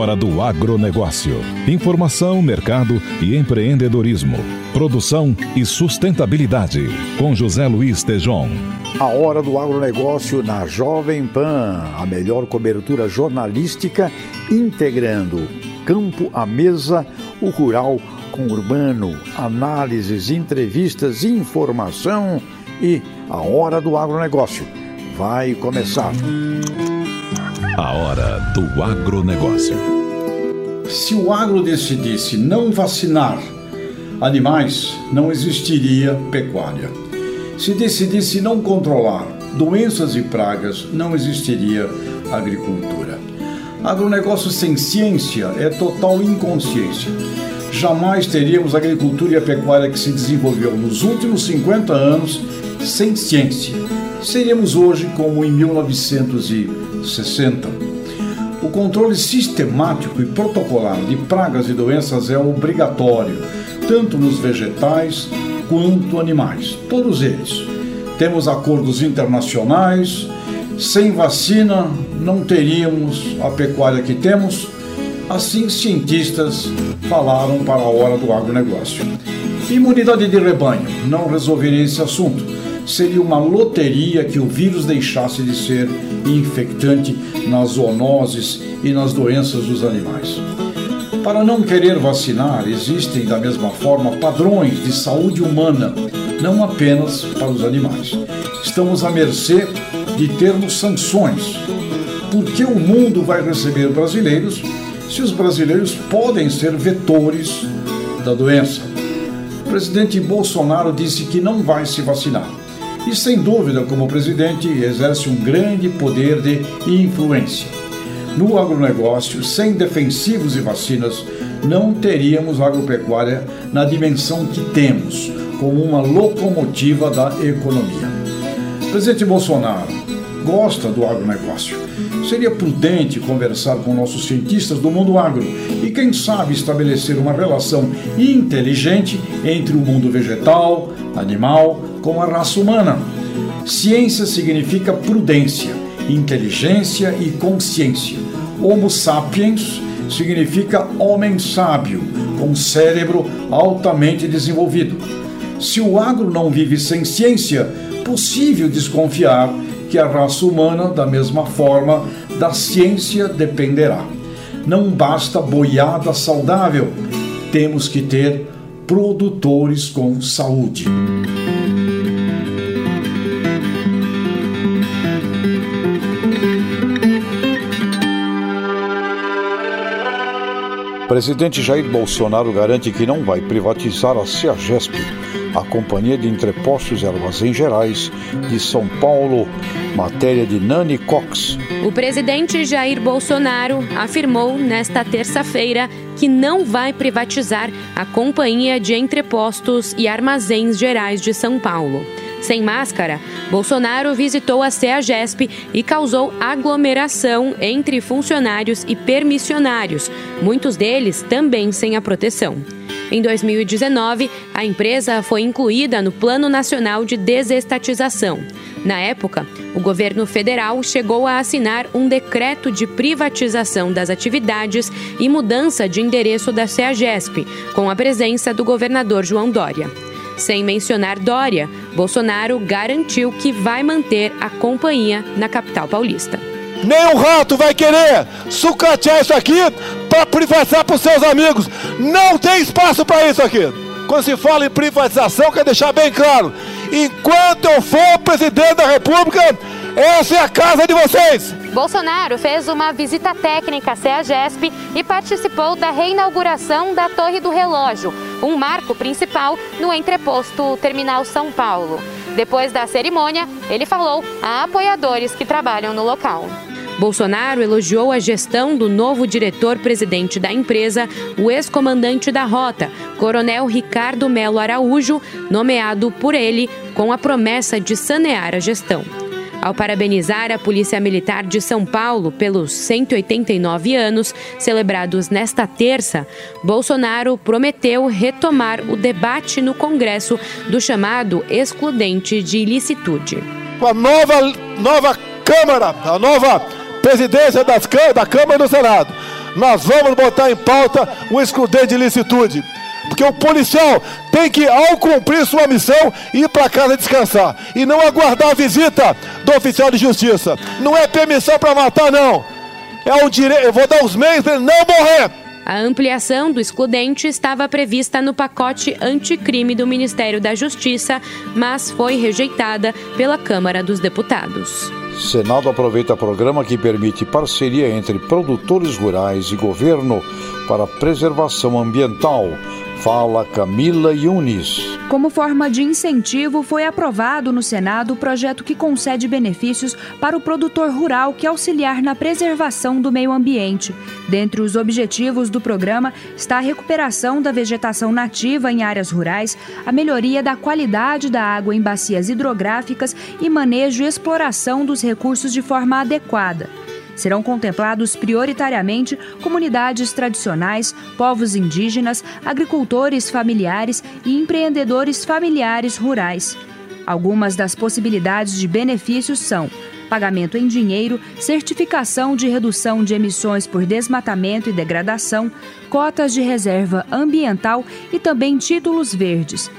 hora do agronegócio. Informação, mercado e empreendedorismo. Produção e sustentabilidade. Com José Luiz Tejon. A hora do agronegócio na Jovem Pan. A melhor cobertura jornalística integrando campo à mesa, o rural com o urbano, análises, entrevistas, informação e a hora do agronegócio. Vai começar. A hora do agronegócio. Se o agro decidisse não vacinar animais, não existiria pecuária. Se decidisse não controlar doenças e pragas, não existiria agricultura. Agronegócio sem ciência é total inconsciência. Jamais teríamos a agricultura e a pecuária que se desenvolveu nos últimos 50 anos sem ciência. Seríamos hoje como em 1960. O controle sistemático e protocolar de pragas e doenças é obrigatório, tanto nos vegetais quanto animais, todos eles. Temos acordos internacionais, sem vacina não teríamos a pecuária que temos. Assim, cientistas falaram para a hora do agronegócio. Imunidade de rebanho não resolveria esse assunto. Seria uma loteria que o vírus deixasse de ser infectante nas zoonoses e nas doenças dos animais. Para não querer vacinar, existem da mesma forma padrões de saúde humana, não apenas para os animais. Estamos à mercê de termos sanções. Porque o mundo vai receber brasileiros se os brasileiros podem ser vetores da doença? O presidente Bolsonaro disse que não vai se vacinar. E sem dúvida, como presidente, exerce um grande poder de influência. No agronegócio, sem defensivos e vacinas, não teríamos agropecuária na dimensão que temos, como uma locomotiva da economia. Presidente Bolsonaro, gosta do agronegócio. Seria prudente conversar com nossos cientistas do mundo agro e, quem sabe, estabelecer uma relação inteligente entre o mundo vegetal, animal, com a raça humana. Ciência significa prudência, inteligência e consciência. Homo sapiens significa homem sábio, com cérebro altamente desenvolvido. Se o agro não vive sem ciência, possível desconfiar que a raça humana, da mesma forma, da ciência dependerá. Não basta boiada saudável, temos que ter produtores com saúde. Presidente Jair Bolsonaro garante que não vai privatizar a CEAGESP a Companhia de Entrepostos e Armazéns Gerais de São Paulo, matéria de Nani Cox. O presidente Jair Bolsonaro afirmou nesta terça-feira que não vai privatizar a Companhia de Entrepostos e Armazéns Gerais de São Paulo. Sem máscara, Bolsonaro visitou a CEAGESP e causou aglomeração entre funcionários e permissionários, muitos deles também sem a proteção. Em 2019, a empresa foi incluída no Plano Nacional de Desestatização. Na época, o governo federal chegou a assinar um decreto de privatização das atividades e mudança de endereço da CEAGESP, com a presença do governador João Dória. Sem mencionar Dória, Bolsonaro garantiu que vai manter a companhia na capital paulista. O rato vai querer sucatear isso aqui para privatizar para os seus amigos. Não tem espaço para isso aqui. Quando se fala em privatização, quer deixar bem claro: enquanto eu for presidente da República, essa é a casa de vocês. Bolsonaro fez uma visita técnica à CEAGESP e participou da reinauguração da Torre do Relógio, um marco principal no entreposto Terminal São Paulo. Depois da cerimônia, ele falou a apoiadores que trabalham no local. Bolsonaro elogiou a gestão do novo diretor-presidente da empresa, o ex-comandante da rota, Coronel Ricardo Melo Araújo, nomeado por ele com a promessa de sanear a gestão. Ao parabenizar a Polícia Militar de São Paulo pelos 189 anos celebrados nesta terça, Bolsonaro prometeu retomar o debate no Congresso do chamado excludente de ilicitude. A nova, nova Câmara, a nova presidência das, da Câmara e do Senado, nós vamos botar em pauta o excludente de licitude. Porque o policial tem que, ao cumprir sua missão, ir para casa descansar. E não aguardar a visita do oficial de justiça. Não é permissão para matar, não. É o direito. Eu vou dar os meios para não morrer. A ampliação do excludente estava prevista no pacote anticrime do Ministério da Justiça, mas foi rejeitada pela Câmara dos Deputados. Senado aproveita programa que permite parceria entre produtores rurais e governo para preservação ambiental. Fala Camila Yunis. Como forma de incentivo, foi aprovado no Senado o projeto que concede benefícios para o produtor rural que auxiliar na preservação do meio ambiente. Dentre os objetivos do programa está a recuperação da vegetação nativa em áreas rurais, a melhoria da qualidade da água em bacias hidrográficas e manejo e exploração dos recursos de forma adequada. Serão contemplados prioritariamente comunidades tradicionais, povos indígenas, agricultores familiares e empreendedores familiares rurais. Algumas das possibilidades de benefícios são pagamento em dinheiro, certificação de redução de emissões por desmatamento e degradação, cotas de reserva ambiental e também títulos verdes.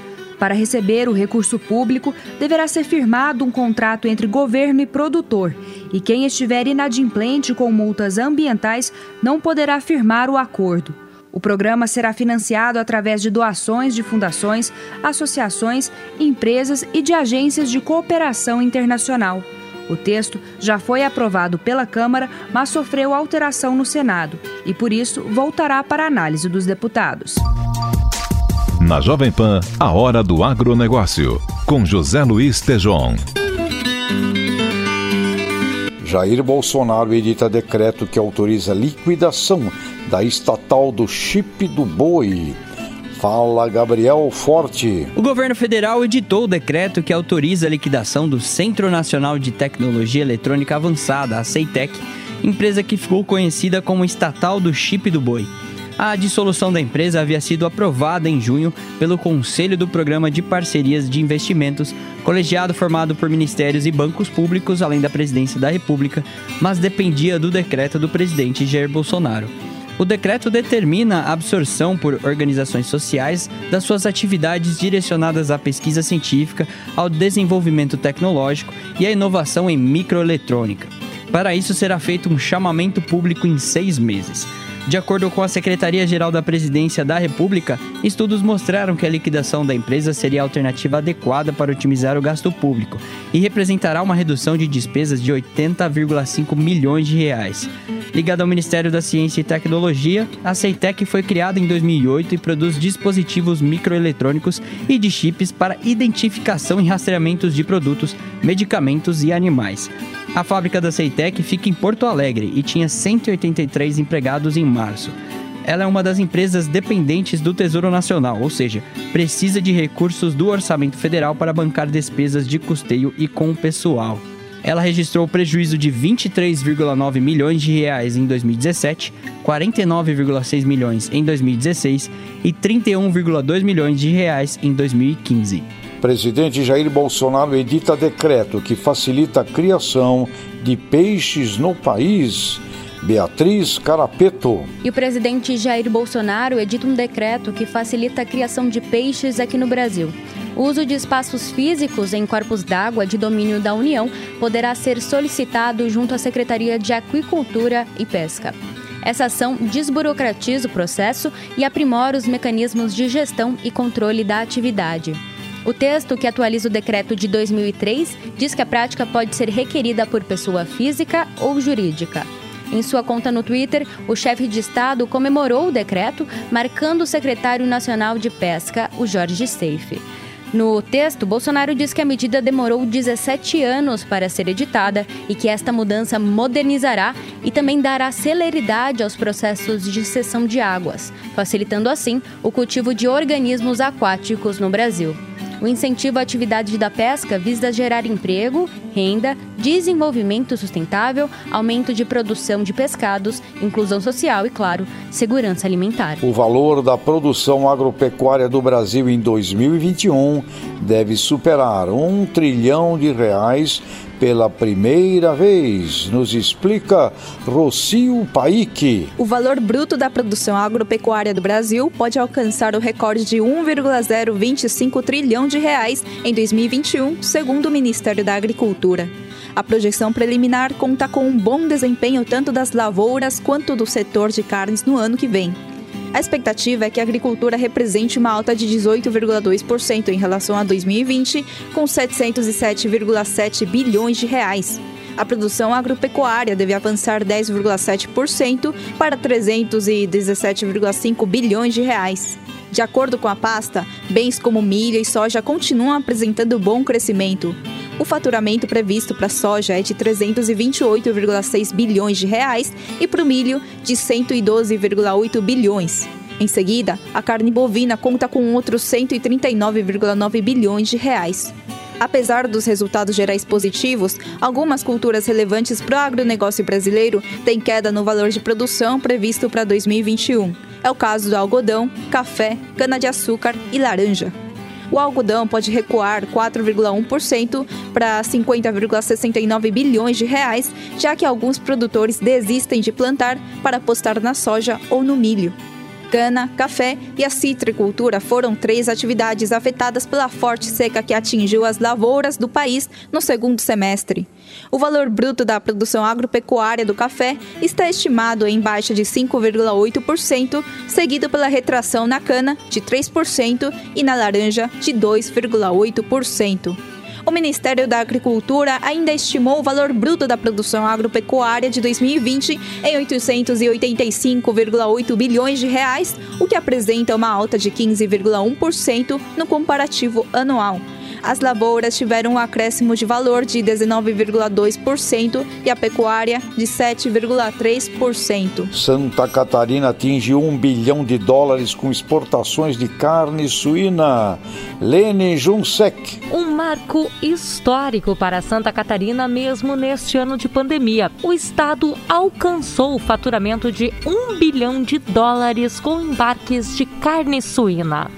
Para receber o recurso público, deverá ser firmado um contrato entre governo e produtor, e quem estiver inadimplente com multas ambientais não poderá firmar o acordo. O programa será financiado através de doações de fundações, associações, empresas e de agências de cooperação internacional. O texto já foi aprovado pela Câmara, mas sofreu alteração no Senado e, por isso, voltará para análise dos deputados. Na Jovem Pan, a hora do agronegócio, com José Luiz Tejon. Jair Bolsonaro edita decreto que autoriza liquidação da estatal do chip do boi. Fala Gabriel Forte. O governo federal editou o decreto que autoriza a liquidação do Centro Nacional de Tecnologia Eletrônica Avançada, a CEITEC, empresa que ficou conhecida como estatal do chip do boi. A dissolução da empresa havia sido aprovada em junho pelo Conselho do Programa de Parcerias de Investimentos, colegiado formado por ministérios e bancos públicos, além da presidência da República, mas dependia do decreto do presidente Jair Bolsonaro. O decreto determina a absorção por organizações sociais das suas atividades direcionadas à pesquisa científica, ao desenvolvimento tecnológico e à inovação em microeletrônica. Para isso, será feito um chamamento público em seis meses. De acordo com a Secretaria-Geral da Presidência da República, estudos mostraram que a liquidação da empresa seria a alternativa adequada para otimizar o gasto público e representará uma redução de despesas de 80,5 milhões de reais. Ligada ao Ministério da Ciência e Tecnologia, a Ceitec foi criada em 2008 e produz dispositivos microeletrônicos e de chips para identificação e rastreamentos de produtos, medicamentos e animais. A fábrica da Ceitec fica em Porto Alegre e tinha 183 empregados em março. Ela é uma das empresas dependentes do Tesouro Nacional, ou seja, precisa de recursos do orçamento federal para bancar despesas de custeio e com pessoal. Ela registrou prejuízo de 23,9 milhões de reais em 2017, 49,6 milhões em 2016 e 31,2 milhões de reais em 2015. Presidente Jair Bolsonaro edita decreto que facilita a criação de peixes no país. Beatriz Carapeto. E o presidente Jair Bolsonaro edita um decreto que facilita a criação de peixes aqui no Brasil. O uso de espaços físicos em corpos d'água de domínio da União poderá ser solicitado junto à Secretaria de Aquicultura e Pesca. Essa ação desburocratiza o processo e aprimora os mecanismos de gestão e controle da atividade. O texto, que atualiza o decreto de 2003, diz que a prática pode ser requerida por pessoa física ou jurídica. Em sua conta no Twitter, o chefe de Estado comemorou o decreto, marcando o secretário nacional de Pesca, o Jorge Seife. No texto, Bolsonaro diz que a medida demorou 17 anos para ser editada e que esta mudança modernizará e também dará celeridade aos processos de cessão de águas, facilitando assim o cultivo de organismos aquáticos no Brasil. O incentivo à atividade da pesca visa gerar emprego renda, desenvolvimento sustentável, aumento de produção de pescados, inclusão social e, claro, segurança alimentar. O valor da produção agropecuária do Brasil em 2021 deve superar um trilhão de reais pela primeira vez, nos explica Rocio Paik. O valor bruto da produção agropecuária do Brasil pode alcançar o recorde de 1,025 trilhão de reais em 2021, segundo o Ministério da Agricultura. A projeção preliminar conta com um bom desempenho tanto das lavouras quanto do setor de carnes no ano que vem. A expectativa é que a agricultura represente uma alta de 18,2% em relação a 2020, com 707,7 bilhões de reais. A produção agropecuária deve avançar 10,7% para 317,5 bilhões de reais. De acordo com a pasta, bens como milho e soja continuam apresentando bom crescimento. O faturamento previsto para a soja é de 328,6 bilhões de reais e para o milho de 112,8 bilhões. Em seguida, a carne bovina conta com outros 139,9 bilhões de reais. Apesar dos resultados gerais positivos, algumas culturas relevantes para o agronegócio brasileiro têm queda no valor de produção previsto para 2021. É o caso do algodão, café, cana-de-açúcar e laranja o algodão pode recuar 4,1% para 50,69 bilhões de reais, já que alguns produtores desistem de plantar para apostar na soja ou no milho cana, café e a citricultura foram três atividades afetadas pela forte seca que atingiu as lavouras do país no segundo semestre. O valor bruto da produção agropecuária do café está estimado em baixa de 5,8%, seguido pela retração na cana, de 3%, e na laranja, de 2,8%. O Ministério da Agricultura ainda estimou o valor bruto da produção agropecuária de 2020 em 885,8 bilhões de reais, o que apresenta uma alta de 15,1% no comparativo anual as lavouras tiveram um acréscimo de valor de 19,2% e a pecuária de 7,3%. Santa Catarina atinge um bilhão de dólares com exportações de carne suína. Lene Junsec. Um marco histórico para Santa Catarina mesmo neste ano de pandemia. O estado alcançou o faturamento de um bilhão de dólares com embarques de carne suína.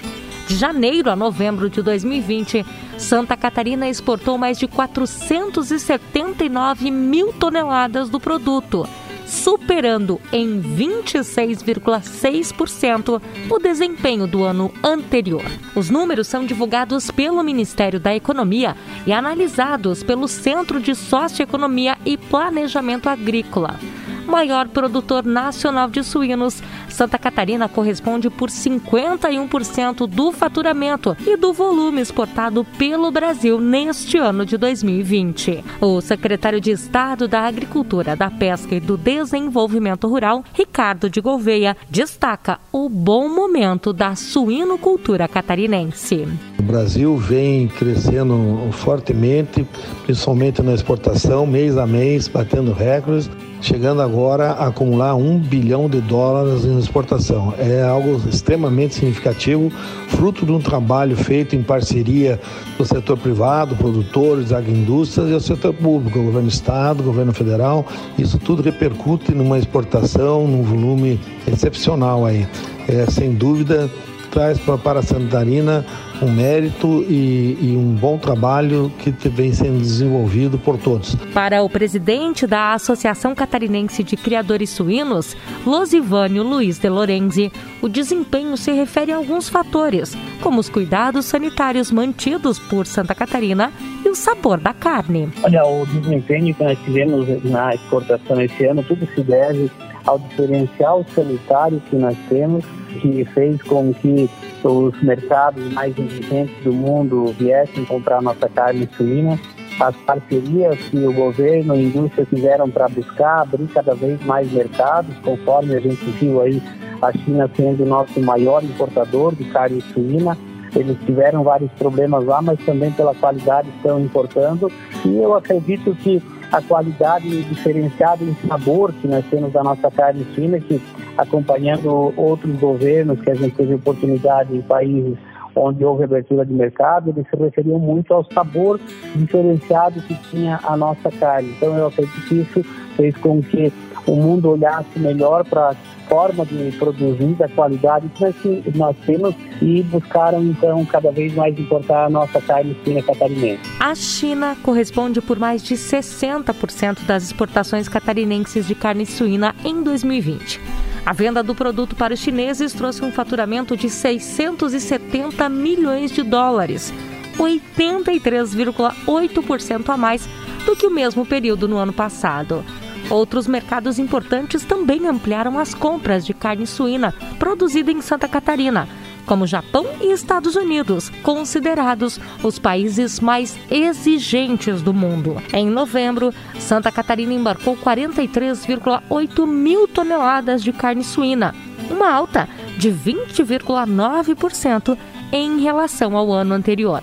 De janeiro a novembro de 2020, Santa Catarina exportou mais de 479 mil toneladas do produto, superando em 26,6% o desempenho do ano anterior. Os números são divulgados pelo Ministério da Economia e analisados pelo Centro de Socioeconomia e Planejamento Agrícola maior produtor nacional de suínos. Santa Catarina corresponde por 51% do faturamento e do volume exportado pelo Brasil neste ano de 2020. O secretário de Estado da Agricultura, da Pesca e do Desenvolvimento Rural, Ricardo de Gouveia, destaca o bom momento da suinocultura catarinense. O Brasil vem crescendo fortemente, principalmente na exportação, mês a mês, batendo recordes chegando agora a acumular um bilhão de dólares em exportação. É algo extremamente significativo, fruto de um trabalho feito em parceria do setor privado, produtores, agroindústrias e o setor público, governo do estado, governo federal. Isso tudo repercute numa exportação, num volume excepcional aí. É, sem dúvida, traz para a Santarina um mérito e, e, um bom trabalho que vem sendo desenvolvido por todos. Para o presidente da Associação Catarinense de Criadores Suínos, Losivânio Luiz de Lorenzi, o desempenho se refere a alguns fatores, como os cuidados sanitários mantidos por Santa Catarina e o sabor da carne. Olha, o desempenho que nós tivemos na exportação esse ano, tudo se deve ao diferencial sanitário que nós temos, que fez com que os mercados mais exigentes do mundo viessem comprar nossa carne suína, as parcerias que o governo e a indústria fizeram para buscar abrir cada vez mais mercados, conforme a gente viu aí a China sendo o nosso maior importador de carne suína. Eles tiveram vários problemas lá, mas também pela qualidade estão importando. E eu acredito que a qualidade diferenciada em sabor que nós temos da nossa carne suína, que acompanhando outros governos que a gente teve oportunidade em países onde houve abertura de mercado, eles se referiam muito ao sabor diferenciado que tinha a nossa carne. Então eu acredito que isso fez com que o mundo olhasse melhor para forma de produzir, da qualidade que nós temos e buscaram então cada vez mais importar a nossa carne suína catarinense. A China corresponde por mais de 60% das exportações catarinenses de carne suína em 2020. A venda do produto para os chineses trouxe um faturamento de 670 milhões de dólares, 83,8% a mais do que o mesmo período no ano passado. Outros mercados importantes também ampliaram as compras de carne suína produzida em Santa Catarina, como Japão e Estados Unidos, considerados os países mais exigentes do mundo. Em novembro, Santa Catarina embarcou 43,8 mil toneladas de carne suína, uma alta de 20,9% em relação ao ano anterior.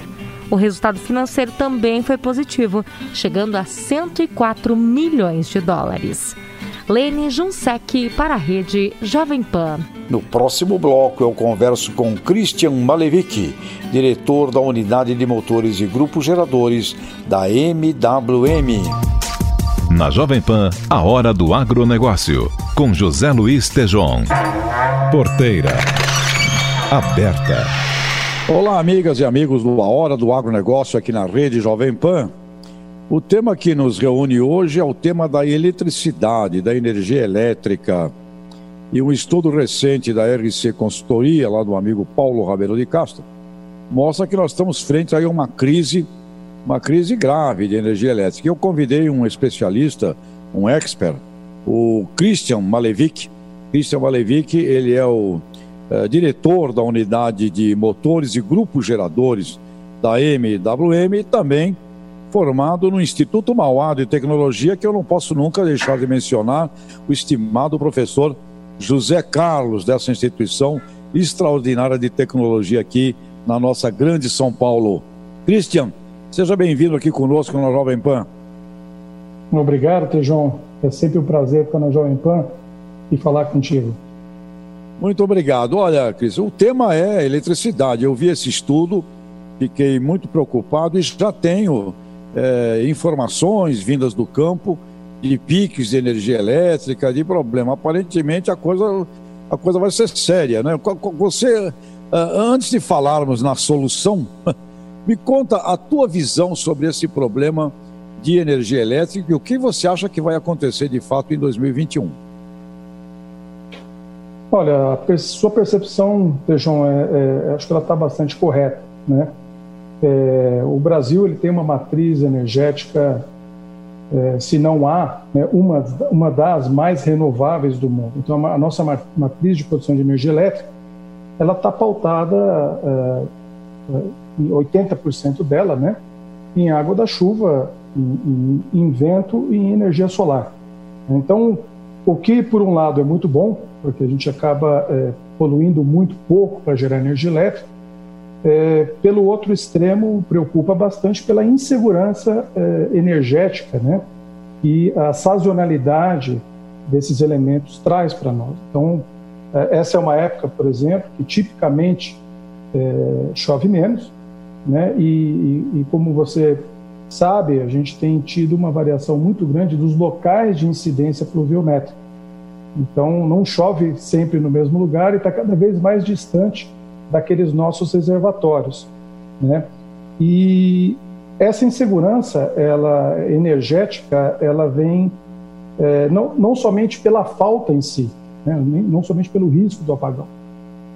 O resultado financeiro também foi positivo, chegando a 104 milhões de dólares. Lene Junsec para a rede Jovem Pan. No próximo bloco eu converso com Christian Malevich, diretor da unidade de motores e grupos geradores da MWM. Na Jovem Pan, a hora do agronegócio, com José Luiz Tejon. Porteira aberta. Olá, amigas e amigos do A Hora do Agronegócio aqui na rede Jovem Pan. O tema que nos reúne hoje é o tema da eletricidade, da energia elétrica. E um estudo recente da RC Consultoria, lá do amigo Paulo Rabelo de Castro, mostra que nós estamos frente a uma crise, uma crise grave de energia elétrica. Eu convidei um especialista, um expert, o Christian Malevich. Christian Malevich, ele é o é, diretor da unidade de motores e grupos geradores da MWM e também formado no Instituto Mauá de Tecnologia, que eu não posso nunca deixar de mencionar, o estimado professor José Carlos, dessa instituição extraordinária de tecnologia aqui na nossa grande São Paulo. Christian, seja bem-vindo aqui conosco na Jovem Pan. Obrigado, Tejão. É sempre um prazer estar na Jovem Pan e falar contigo. Muito obrigado. Olha, Cris, o tema é eletricidade. Eu vi esse estudo, fiquei muito preocupado e já tenho é, informações vindas do campo de piques de energia elétrica, de problema. Aparentemente a coisa, a coisa vai ser séria, né? Você, antes de falarmos na solução, me conta a tua visão sobre esse problema de energia elétrica e o que você acha que vai acontecer de fato em 2021. Olha, a sua percepção, Tejão, é, é, acho que ela está bastante correta, né? É, o Brasil ele tem uma matriz energética, é, se não há, né, uma, uma das mais renováveis do mundo. Então, a nossa matriz de produção de energia elétrica, ela está pautada, é, é em 80% dela, né, em água da chuva, em, em, em vento e em energia solar. Então, o que, por um lado, é muito bom, porque a gente acaba é, poluindo muito pouco para gerar energia elétrica. É, pelo outro extremo, preocupa bastante pela insegurança é, energética, né? E a sazonalidade desses elementos traz para nós. Então, é, essa é uma época, por exemplo, que tipicamente é, chove menos, né? E, e, e como você sabe, a gente tem tido uma variação muito grande dos locais de incidência pluviométrica. Então, não chove sempre no mesmo lugar e está cada vez mais distante daqueles nossos reservatórios, né? E essa insegurança, ela energética, ela vem é, não, não somente pela falta em si, né? não somente pelo risco do apagão,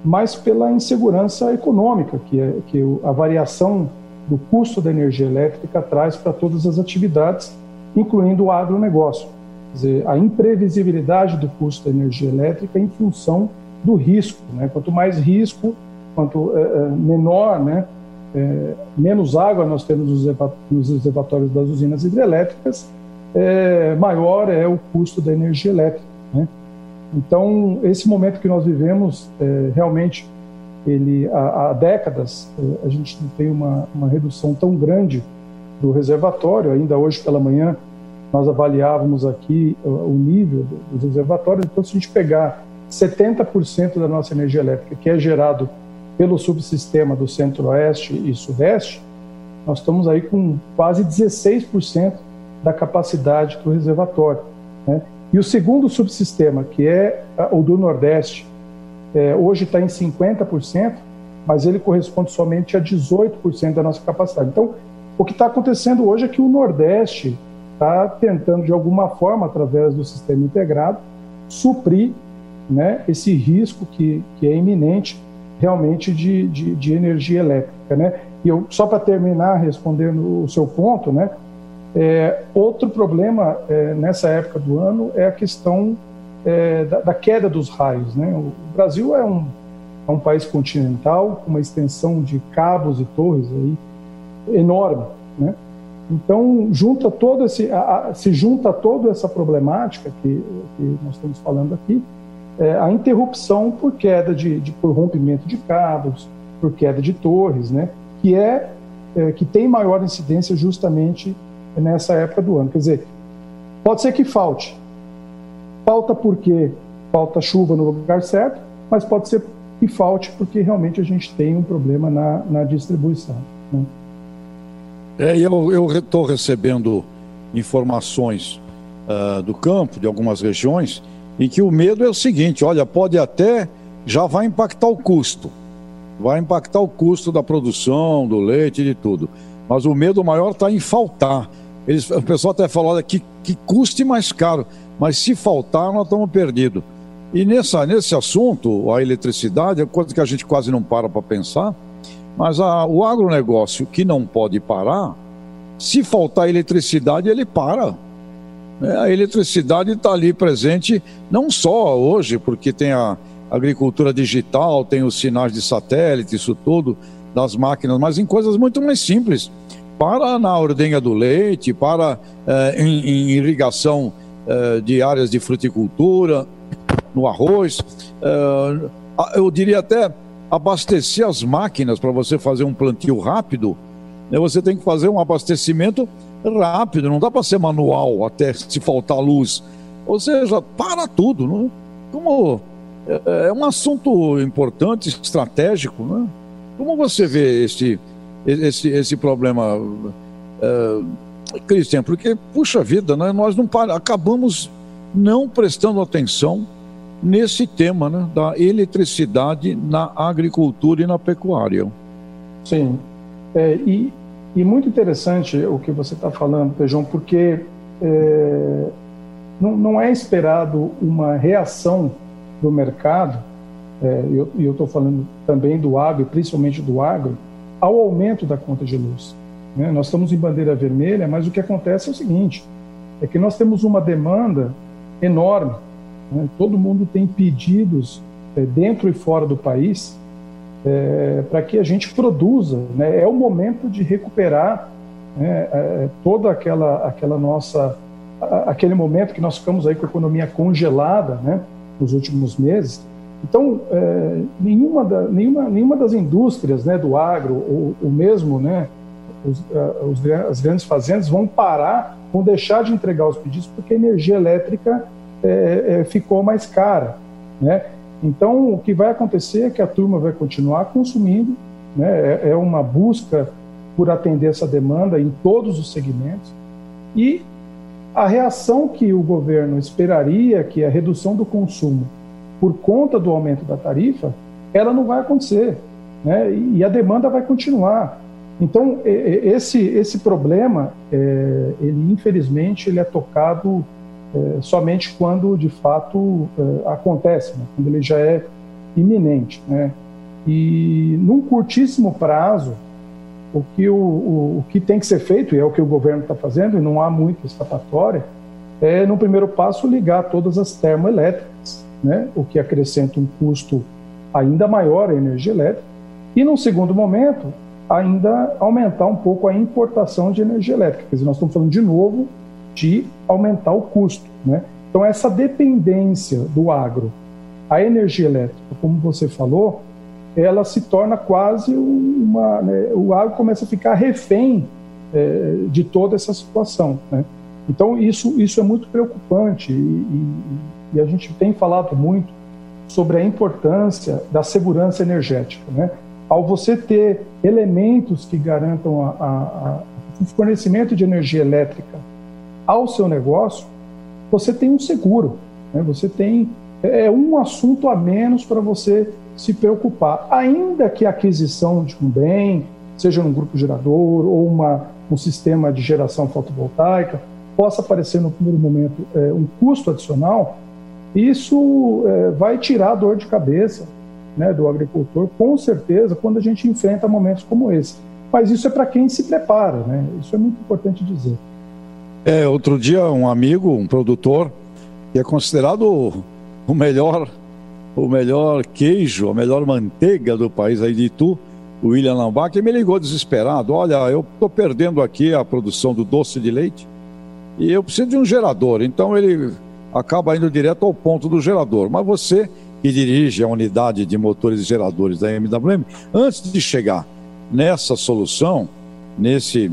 mas pela insegurança econômica que, é, que a variação do custo da energia elétrica traz para todas as atividades, incluindo o agronegócio dizer, a imprevisibilidade do custo da energia elétrica em função do risco. Né? Quanto mais risco, quanto é, menor, né, é, menos água nós temos nos reservatórios das usinas hidrelétricas, é, maior é o custo da energia elétrica. Né? Então, esse momento que nós vivemos, realmente, ele, há, há décadas, a gente não tem uma, uma redução tão grande do reservatório. Ainda hoje pela manhã, nós avaliávamos aqui o nível dos reservatórios. Então, se a gente pegar 70% da nossa energia elétrica que é gerado pelo subsistema do centro-oeste e sudeste, nós estamos aí com quase 16% da capacidade do reservatório. Né? E o segundo subsistema, que é o do Nordeste, é, hoje está em 50%, mas ele corresponde somente a 18% da nossa capacidade. Então, o que está acontecendo hoje é que o Nordeste está tentando, de alguma forma, através do sistema integrado, suprir né, esse risco que, que é iminente realmente de, de, de energia elétrica. Né? E eu, só para terminar respondendo o seu ponto, né, é, outro problema é, nessa época do ano é a questão é, da, da, queda dos raios. Né? O Brasil é um, é um país continental, com uma extensão de cabos e torres aí enorme. Né? Então, junta todo esse, a, a, se junta toda essa problemática que, que nós estamos falando aqui, é, a interrupção por queda de, de, por rompimento de cabos, por queda de torres, né? que é, é que tem maior incidência justamente nessa época do ano. Quer dizer, pode ser que falte. Falta porque falta chuva no lugar certo, mas pode ser que falte porque realmente a gente tem um problema na, na distribuição. Né? É, eu estou recebendo informações uh, do campo, de algumas regiões, em que o medo é o seguinte: olha, pode até já vai impactar o custo, vai impactar o custo da produção, do leite, de tudo. Mas o medo maior está em faltar. Eles, o pessoal até falou olha, que, que custe mais caro, mas se faltar, nós estamos perdidos. E nessa, nesse assunto, a eletricidade é coisa que a gente quase não para para pensar, mas a, o agronegócio que não pode parar, se faltar eletricidade, ele para. É, a eletricidade está ali presente não só hoje, porque tem a agricultura digital, tem os sinais de satélite, isso tudo, das máquinas, mas em coisas muito mais simples para na ordenha do leite, para eh, em, em, irrigação eh, de áreas de fruticultura, no arroz. Eh, eu diria até abastecer as máquinas para você fazer um plantio rápido. Né, você tem que fazer um abastecimento rápido, não dá para ser manual até se faltar luz. Ou seja, para tudo. Não? Como é, é um assunto importante, estratégico. Né? Como você vê este esse, esse problema, é, porque, puxa vida, né, nós não acabamos não prestando atenção nesse tema né, da eletricidade na agricultura e na pecuária. Sim, é, e, e muito interessante o que você está falando, Pejão, porque é, não, não é esperado uma reação do mercado, é, e eu estou falando também do agro, principalmente do agro, ao aumento da conta de luz. Né? Nós estamos em bandeira vermelha, mas o que acontece é o seguinte: é que nós temos uma demanda enorme. Né? Todo mundo tem pedidos é, dentro e fora do país é, para que a gente produza. Né? É o momento de recuperar né, é, toda aquela, aquela nossa aquele momento que nós ficamos aí com a economia congelada, né, nos últimos meses então, é, nenhuma, da, nenhuma, nenhuma das indústrias né, do agro, ou, mesmo né, os, os, as grandes fazendas, vão parar, vão deixar de entregar os pedidos porque a energia elétrica é, é, ficou mais cara. Né? Então, o que vai acontecer é que a turma vai continuar consumindo, né? é, é uma busca por atender essa demanda em todos os segmentos, e a reação que o governo esperaria, que é a redução do consumo, por conta do aumento da tarifa, ela não vai acontecer, né? E a demanda vai continuar. Então esse esse problema, é, ele infelizmente ele é tocado é, somente quando de fato é, acontece, né? quando ele já é iminente, né? E num curtíssimo prazo, o que, o, o, o que tem que ser feito, e é o que o governo está fazendo, e não há muito escapatória, é, no primeiro passo, ligar todas as termoelétricas né, o que acrescenta um custo ainda maior à energia elétrica, e, num segundo momento, ainda aumentar um pouco a importação de energia elétrica. Quer dizer, nós estamos falando de novo de aumentar o custo. Né? Então, essa dependência do agro à energia elétrica, como você falou, ela se torna quase uma. Né, o agro começa a ficar refém é, de toda essa situação. Né? Então, isso, isso é muito preocupante e, e, e a gente tem falado muito sobre a importância da segurança energética. Né? ao você ter elementos que garantam o fornecimento de energia elétrica ao seu negócio, você tem um seguro, né? você tem é, é um assunto a menos para você se preocupar, ainda que a aquisição de um bem, seja um grupo gerador ou uma, um sistema de geração fotovoltaica, possa aparecer no primeiro momento é, um custo adicional, isso é, vai tirar a dor de cabeça né, do agricultor, com certeza, quando a gente enfrenta momentos como esse. Mas isso é para quem se prepara, né? isso é muito importante dizer. É, outro dia, um amigo, um produtor, que é considerado o melhor, o melhor queijo, a melhor manteiga do país aí de Itu, o William Lambach, me ligou desesperado. Olha, eu estou perdendo aqui a produção do doce de leite e eu preciso de um gerador. Então ele acaba indo direto ao ponto do gerador. Mas você que dirige a unidade de motores e geradores da MWM, antes de chegar nessa solução, nesse,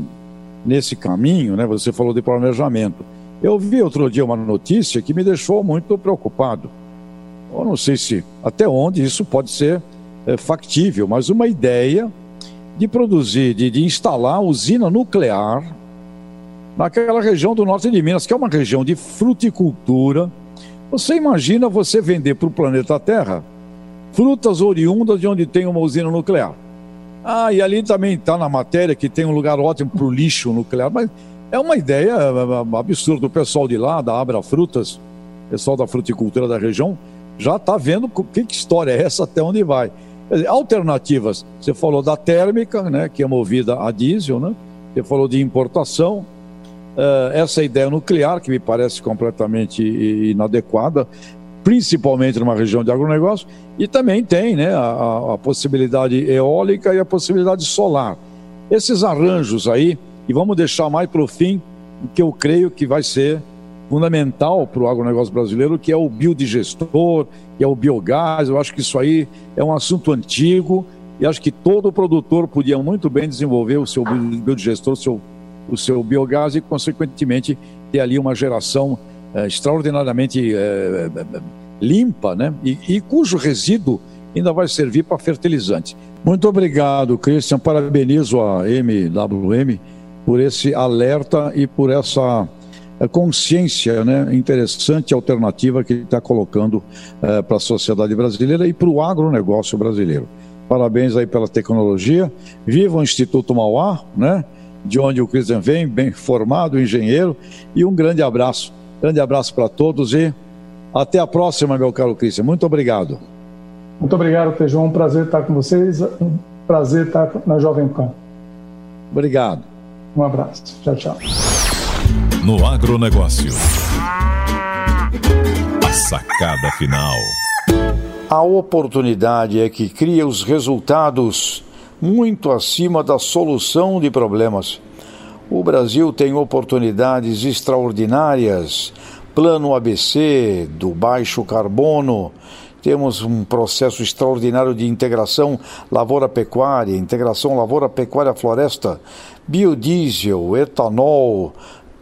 nesse caminho, né, você falou de planejamento. Eu vi outro dia uma notícia que me deixou muito preocupado. Eu não sei se até onde isso pode ser é, factível, mas uma ideia de produzir, de, de instalar usina nuclear naquela região do norte de Minas, que é uma região de fruticultura. Você imagina você vender para o planeta Terra frutas oriundas de onde tem uma usina nuclear. Ah, e ali também está na matéria que tem um lugar ótimo para o lixo nuclear, mas é uma ideia é, é, absurda. O pessoal de lá, da Abra Frutas, pessoal da fruticultura da região, já está vendo que, história é essa, até onde vai. Alternativas, você falou da térmica, né, que é movida a diesel, né? Você falou de importação, uh, essa ideia nuclear, que me parece completamente inadequada, principalmente numa região de agronegócio, e também tem né, a, a possibilidade eólica e a possibilidade solar. Esses arranjos aí, e vamos deixar mais para o fim, que eu creio que vai ser fundamental para o agronegócio brasileiro, que é o biodigestor, que é o biogás. Eu acho que isso aí é um assunto antigo e acho que todo produtor podia muito bem desenvolver o seu biodigestor, o seu, o seu biogás e, consequentemente, ter ali uma geração é, extraordinariamente é, limpa, né? E, e cujo resíduo ainda vai servir para fertilizante. Muito obrigado, Christian. Parabenizo a MWM por esse alerta e por essa é, consciência né, interessante alternativa que está colocando é, para a sociedade brasileira e para o agronegócio brasileiro. Parabéns aí pela tecnologia. Viva o Instituto Mauá, né, de onde o Christian vem, bem formado, engenheiro, e um grande abraço. Grande abraço para todos e até a próxima, meu caro Christian. Muito obrigado. Muito obrigado, Tejão. Um prazer estar com vocês. Um prazer estar na Jovem Pan. Obrigado. Um abraço. Tchau, tchau no agronegócio. A sacada final. A oportunidade é que cria os resultados muito acima da solução de problemas. O Brasil tem oportunidades extraordinárias. Plano ABC do baixo carbono, temos um processo extraordinário de integração lavoura-pecuária, integração lavoura-pecuária-floresta, biodiesel, etanol,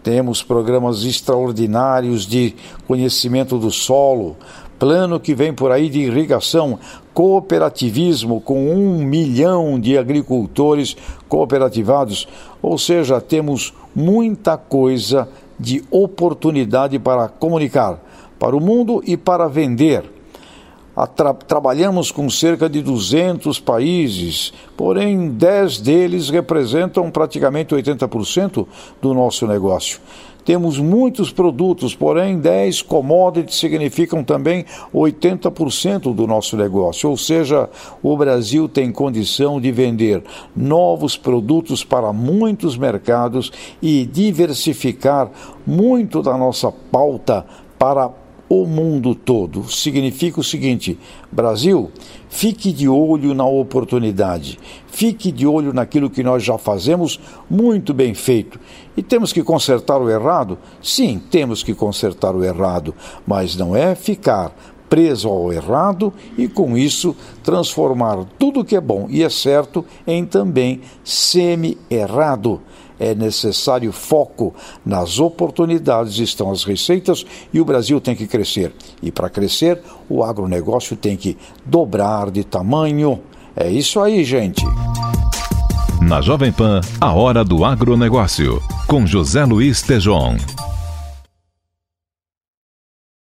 temos programas extraordinários de conhecimento do solo, plano que vem por aí de irrigação, cooperativismo com um milhão de agricultores cooperativados, ou seja, temos muita coisa de oportunidade para comunicar para o mundo e para vender. Tra trabalhamos com cerca de 200 países, porém 10 deles representam praticamente 80% do nosso negócio. Temos muitos produtos, porém 10 commodities significam também 80% do nosso negócio. Ou seja, o Brasil tem condição de vender novos produtos para muitos mercados e diversificar muito da nossa pauta para o mundo todo. Significa o seguinte: Brasil, fique de olho na oportunidade, fique de olho naquilo que nós já fazemos muito bem feito. E temos que consertar o errado? Sim, temos que consertar o errado, mas não é ficar preso ao errado e com isso transformar tudo que é bom e é certo em também semi-errado é necessário foco nas oportunidades, estão as receitas e o Brasil tem que crescer. E para crescer, o agronegócio tem que dobrar de tamanho. É isso aí, gente. Na Jovem Pan, a hora do agronegócio, com José Luiz Tejon.